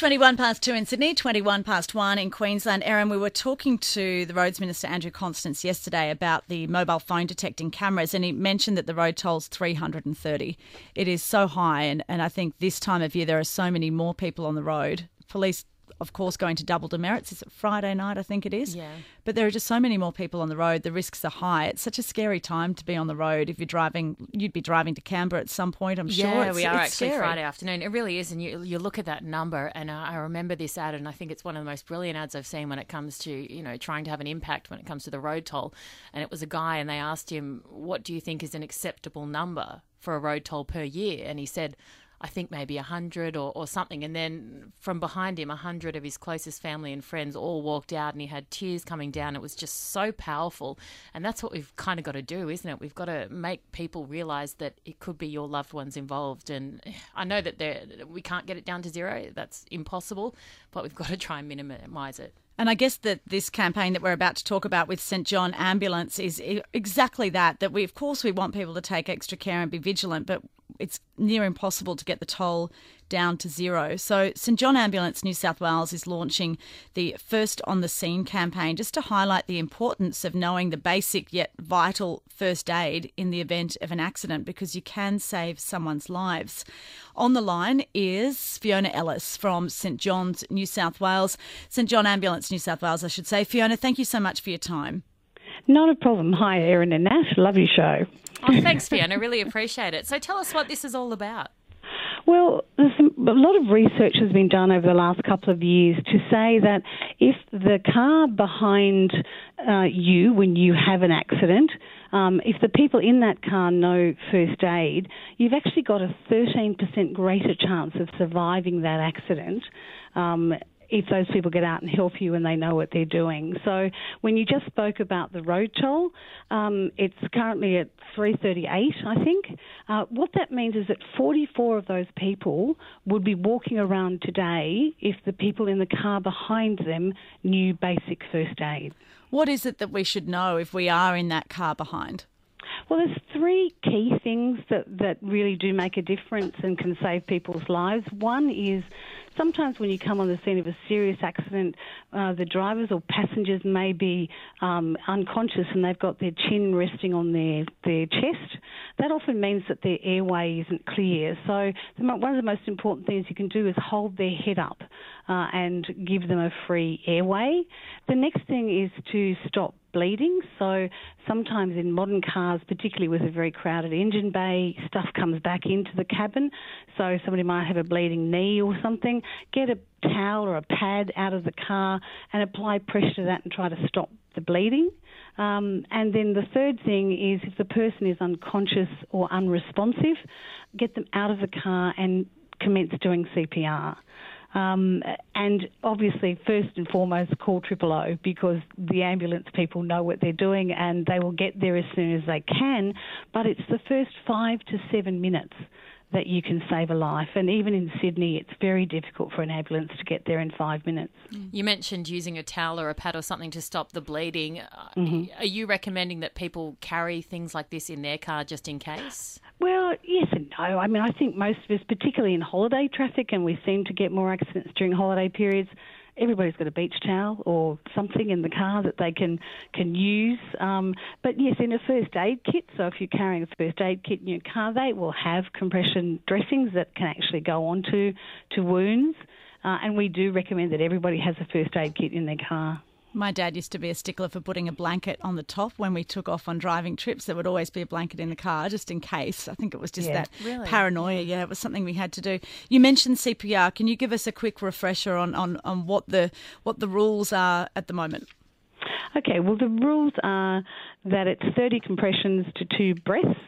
21 past 2 in Sydney, 21 past 1 in Queensland. Erin, we were talking to the Roads Minister Andrew Constance yesterday about the mobile phone detecting cameras, and he mentioned that the road toll's 330. It is so high, and, and I think this time of year there are so many more people on the road. Police of course, going to double demerits. Is it Friday night? I think it is. Yeah. But there are just so many more people on the road. The risks are high. It's such a scary time to be on the road. If you're driving, you'd be driving to Canberra at some point. I'm sure. Yeah, we are it's actually scary. Friday afternoon. It really is, and you you look at that number, and I I remember this ad, and I think it's one of the most brilliant ads I've seen when it comes to you know trying to have an impact when it comes to the road toll. And it was a guy, and they asked him, "What do you think is an acceptable number for a road toll per year?" And he said. I think maybe a hundred or, or something, and then from behind him, a hundred of his closest family and friends all walked out, and he had tears coming down. It was just so powerful, and that's what we've kind of got to do, isn't it? We've got to make people realise that it could be your loved ones involved, and I know that we can't get it down to zero. That's impossible, but we've got to try and minimise it. And I guess that this campaign that we're about to talk about with St John Ambulance is exactly that. That we, of course, we want people to take extra care and be vigilant, but it's near impossible to get the toll down to zero. So St John Ambulance New South Wales is launching the First on the Scene campaign just to highlight the importance of knowing the basic yet vital first aid in the event of an accident because you can save someone's lives. On the line is Fiona Ellis from St John's New South Wales, St John Ambulance New South Wales, I should say. Fiona, thank you so much for your time. Not a problem. Hi, Erin and Nat. Love your show. Oh, thanks, Fiona. Really appreciate it. So tell us what this is all about. Well, there's some, a lot of research has been done over the last couple of years to say that if the car behind uh, you, when you have an accident, um, if the people in that car know first aid, you've actually got a 13% greater chance of surviving that accident. Um, if those people get out and help you and they know what they're doing. So when you just spoke about the road toll, um, it's currently at 338, I think. Uh, what that means is that 44 of those people would be walking around today if the people in the car behind them knew basic first aid. What is it that we should know if we are in that car behind? Well, there's three key things that, that really do make a difference and can save people's lives. One is sometimes when you come on the scene of a serious accident, uh, the drivers or passengers may be um, unconscious and they've got their chin resting on their, their chest. That often means that their airway isn't clear. So, the, one of the most important things you can do is hold their head up uh, and give them a free airway. The next thing is to stop bleeding. So sometimes in modern cars, particularly with a very crowded engine bay, stuff comes back into the cabin. So somebody might have a bleeding knee or something. Get a towel or a pad out of the car and apply pressure to that and try to stop the bleeding. Um, and then the third thing is if the person is unconscious or unresponsive, get them out of the car and commence doing CPR. Um, and obviously, first and foremost, call triple O because the ambulance people know what they're doing and they will get there as soon as they can. But it's the first five to seven minutes that you can save a life. And even in Sydney, it's very difficult for an ambulance to get there in five minutes. You mentioned using a towel or a pad or something to stop the bleeding. Uh, Are you recommending that people carry things like this in their car just in case? Well, yes and no. I mean, I think most of us, particularly in holiday traffic, and we seem to get more accidents during holiday periods. Everybody's got a beach towel or something in the car that they can can use. Um, but yes, in a first aid kit. So if you're carrying a first aid kit in your car, they will have compression dressings that can actually go onto to wounds. Uh, and we do recommend that everybody has a first aid kit in their car. My dad used to be a stickler for putting a blanket on the top when we took off on driving trips. There would always be a blanket in the car just in case. I think it was just Yeah. that Really? paranoia. Yeah, it was something we had to do. You mentioned CPR. Can you give us a quick refresher on, on, on what the what the rules are at the moment? Okay, well, the rules are that it's 30 compressions to two breaths.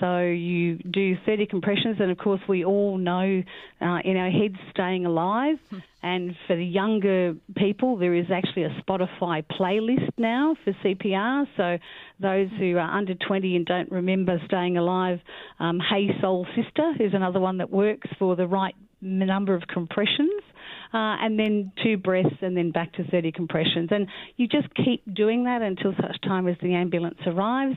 So you do 30 compressions, and of course, we all know uh, in our heads staying alive. And for the younger people, there is actually a Spotify playlist now for CPR. So those who are under 20 and don't remember staying alive, um, Hey Soul Sister is another one that works for the right number of compressions. Uh, and then two breaths, and then back to 30 compressions. And you just keep doing that until such time as the ambulance arrives.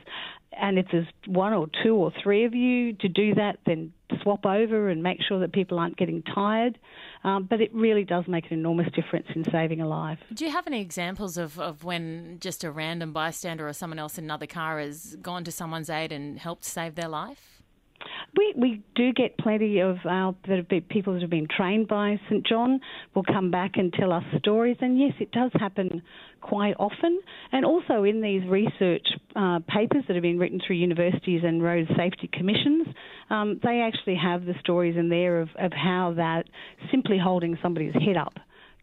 And if there's one or two or three of you to do that, then swap over and make sure that people aren't getting tired. Um, but it really does make an enormous difference in saving a life. Do you have any examples of, of when just a random bystander or someone else in another car has gone to someone's aid and helped save their life? We, we do get plenty of our that have been, people that have been trained by St John will come back and tell us stories, and yes, it does happen quite often. And also in these research uh, papers that have been written through universities and road safety commissions, um, they actually have the stories in there of, of how that simply holding somebody's head up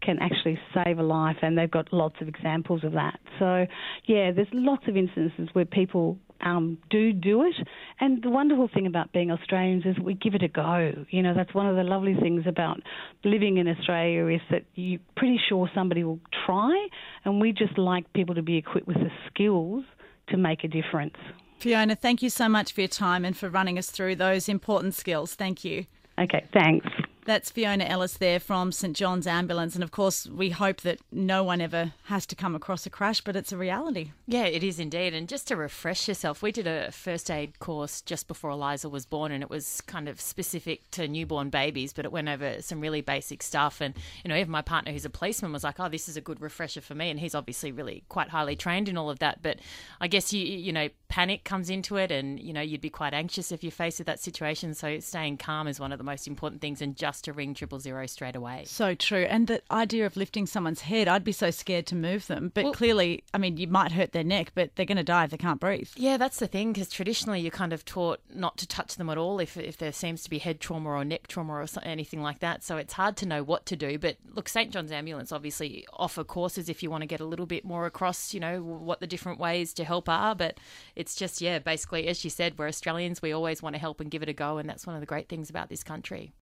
can actually save a life, and they've got lots of examples of that. So, yeah, there's lots of instances where people um, do do it. And the wonderful thing about being Australians is we give it a go. You know, that's one of the lovely things about living in Australia is that you're pretty sure somebody will try, and we just like people to be equipped with the skills to make a difference. Fiona, thank you so much for your time and for running us through those important skills. Thank you. Okay, thanks. That's Fiona Ellis there from St John's Ambulance. And of course, we hope that no one ever has to come across a crash, but it's a reality. Yeah, it is indeed. And just to refresh yourself, we did a first aid course just before Eliza was born, and it was kind of specific to newborn babies, but it went over some really basic stuff. And, you know, even my partner, who's a policeman, was like, oh, this is a good refresher for me. And he's obviously really quite highly trained in all of that. But I guess, you, you know, panic comes into it, and, you know, you'd be quite anxious if you're faced with that situation. So staying calm is one of the most important things, and just to ring triple zero straight away. So true. And the idea of lifting someone's head, I'd be so scared to move them. But well, clearly, I mean, you might hurt their neck, but they're going to die if they can't breathe. Yeah, that's the thing, because traditionally you're kind of taught not to touch them at all if, if there seems to be head trauma or neck trauma or anything like that. So it's hard to know what to do. But look, St. John's Ambulance obviously offer courses if you want to get a little bit more across, you know, what the different ways to help are. But it's just, yeah, basically, as you said, we're Australians. We always want to help and give it a go. And that's one of the great things about this country.